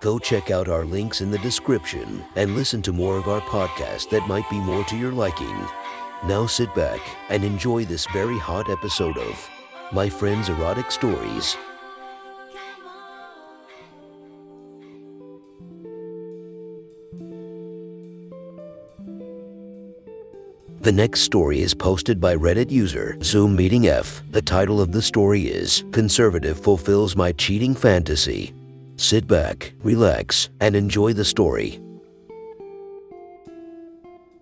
Go check out our links in the description and listen to more of our podcast that might be more to your liking. Now sit back and enjoy this very hot episode of My Friend's Erotic Stories. The next story is posted by Reddit user Zoom Meeting F. The title of the story is Conservative Fulfills My Cheating Fantasy. Sit back, relax, and enjoy the story.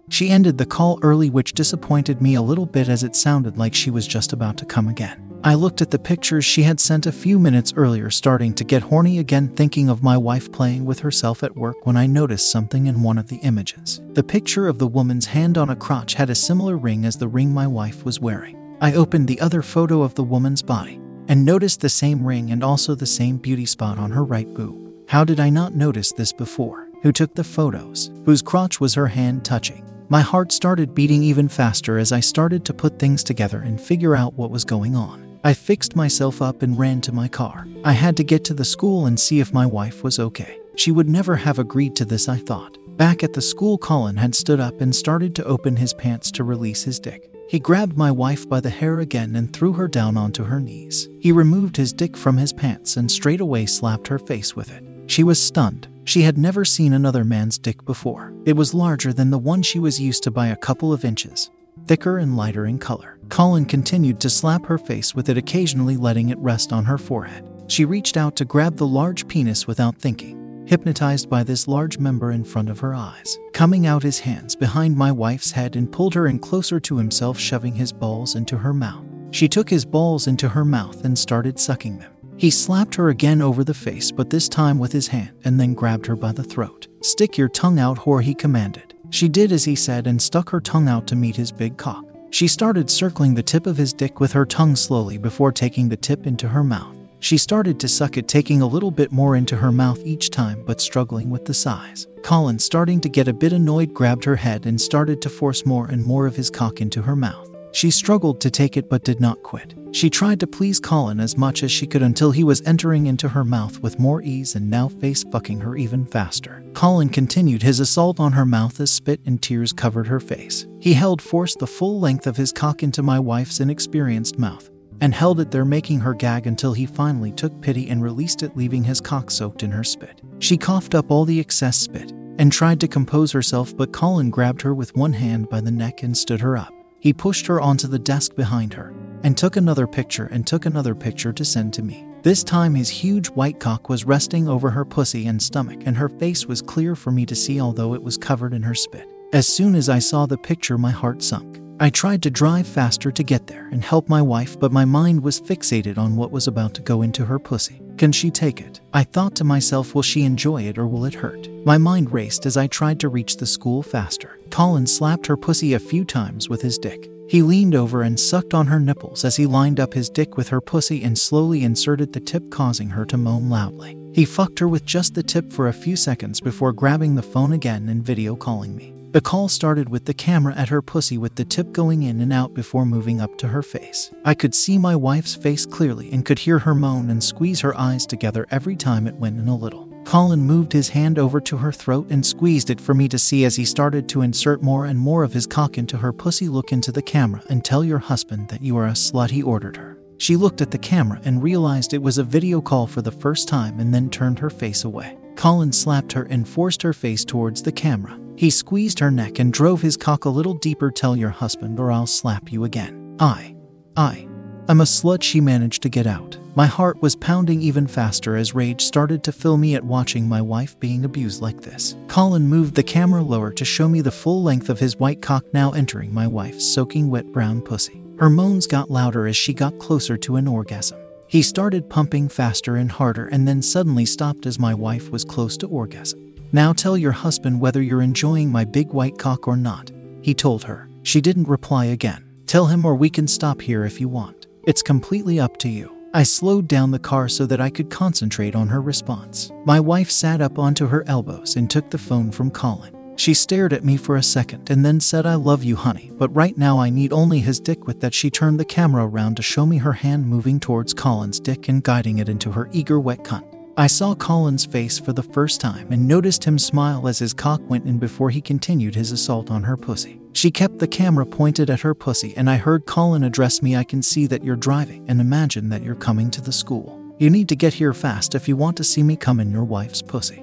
She ended the call early, which disappointed me a little bit as it sounded like she was just about to come again. I looked at the pictures she had sent a few minutes earlier, starting to get horny again, thinking of my wife playing with herself at work when I noticed something in one of the images. The picture of the woman's hand on a crotch had a similar ring as the ring my wife was wearing. I opened the other photo of the woman's body and noticed the same ring and also the same beauty spot on her right boob. How did I not notice this before? Who took the photos? Whose crotch was her hand touching? My heart started beating even faster as I started to put things together and figure out what was going on. I fixed myself up and ran to my car. I had to get to the school and see if my wife was okay. She would never have agreed to this, I thought. Back at the school, Colin had stood up and started to open his pants to release his dick. He grabbed my wife by the hair again and threw her down onto her knees. He removed his dick from his pants and straight away slapped her face with it. She was stunned. She had never seen another man's dick before. It was larger than the one she was used to by a couple of inches, thicker and lighter in color. Colin continued to slap her face with it, occasionally letting it rest on her forehead. She reached out to grab the large penis without thinking, hypnotized by this large member in front of her eyes. Coming out his hands behind my wife's head and pulled her in closer to himself, shoving his balls into her mouth. She took his balls into her mouth and started sucking them. He slapped her again over the face, but this time with his hand, and then grabbed her by the throat. Stick your tongue out, whore, he commanded. She did as he said and stuck her tongue out to meet his big cock. She started circling the tip of his dick with her tongue slowly before taking the tip into her mouth. She started to suck it, taking a little bit more into her mouth each time, but struggling with the size. Colin, starting to get a bit annoyed, grabbed her head and started to force more and more of his cock into her mouth. She struggled to take it but did not quit. She tried to please Colin as much as she could until he was entering into her mouth with more ease and now face fucking her even faster. Colin continued his assault on her mouth as spit and tears covered her face. He held forced the full length of his cock into my wife's inexperienced mouth and held it there, making her gag until he finally took pity and released it, leaving his cock soaked in her spit. She coughed up all the excess spit and tried to compose herself, but Colin grabbed her with one hand by the neck and stood her up. He pushed her onto the desk behind her and took another picture and took another picture to send to me. This time, his huge white cock was resting over her pussy and stomach, and her face was clear for me to see, although it was covered in her spit. As soon as I saw the picture, my heart sunk. I tried to drive faster to get there and help my wife, but my mind was fixated on what was about to go into her pussy. Can she take it? I thought to myself, will she enjoy it or will it hurt? My mind raced as I tried to reach the school faster. Colin slapped her pussy a few times with his dick. He leaned over and sucked on her nipples as he lined up his dick with her pussy and slowly inserted the tip, causing her to moan loudly. He fucked her with just the tip for a few seconds before grabbing the phone again and video calling me. The call started with the camera at her pussy with the tip going in and out before moving up to her face. I could see my wife's face clearly and could hear her moan and squeeze her eyes together every time it went in a little. Colin moved his hand over to her throat and squeezed it for me to see as he started to insert more and more of his cock into her pussy. Look into the camera and tell your husband that you are a slut, he ordered her. She looked at the camera and realized it was a video call for the first time and then turned her face away. Colin slapped her and forced her face towards the camera. He squeezed her neck and drove his cock a little deeper. Tell your husband or I'll slap you again. I, I, I'm a slut, she managed to get out. My heart was pounding even faster as rage started to fill me at watching my wife being abused like this. Colin moved the camera lower to show me the full length of his white cock now entering my wife's soaking wet brown pussy. Her moans got louder as she got closer to an orgasm. He started pumping faster and harder and then suddenly stopped as my wife was close to orgasm. Now tell your husband whether you're enjoying my big white cock or not. He told her. She didn't reply again. Tell him or we can stop here if you want. It's completely up to you. I slowed down the car so that I could concentrate on her response. My wife sat up onto her elbows and took the phone from Colin. She stared at me for a second and then said, I love you, honey, but right now I need only his dick. With that, she turned the camera around to show me her hand moving towards Colin's dick and guiding it into her eager wet cunt. I saw Colin's face for the first time and noticed him smile as his cock went in before he continued his assault on her pussy. She kept the camera pointed at her pussy, and I heard Colin address me I can see that you're driving and imagine that you're coming to the school. You need to get here fast if you want to see me come in your wife's pussy.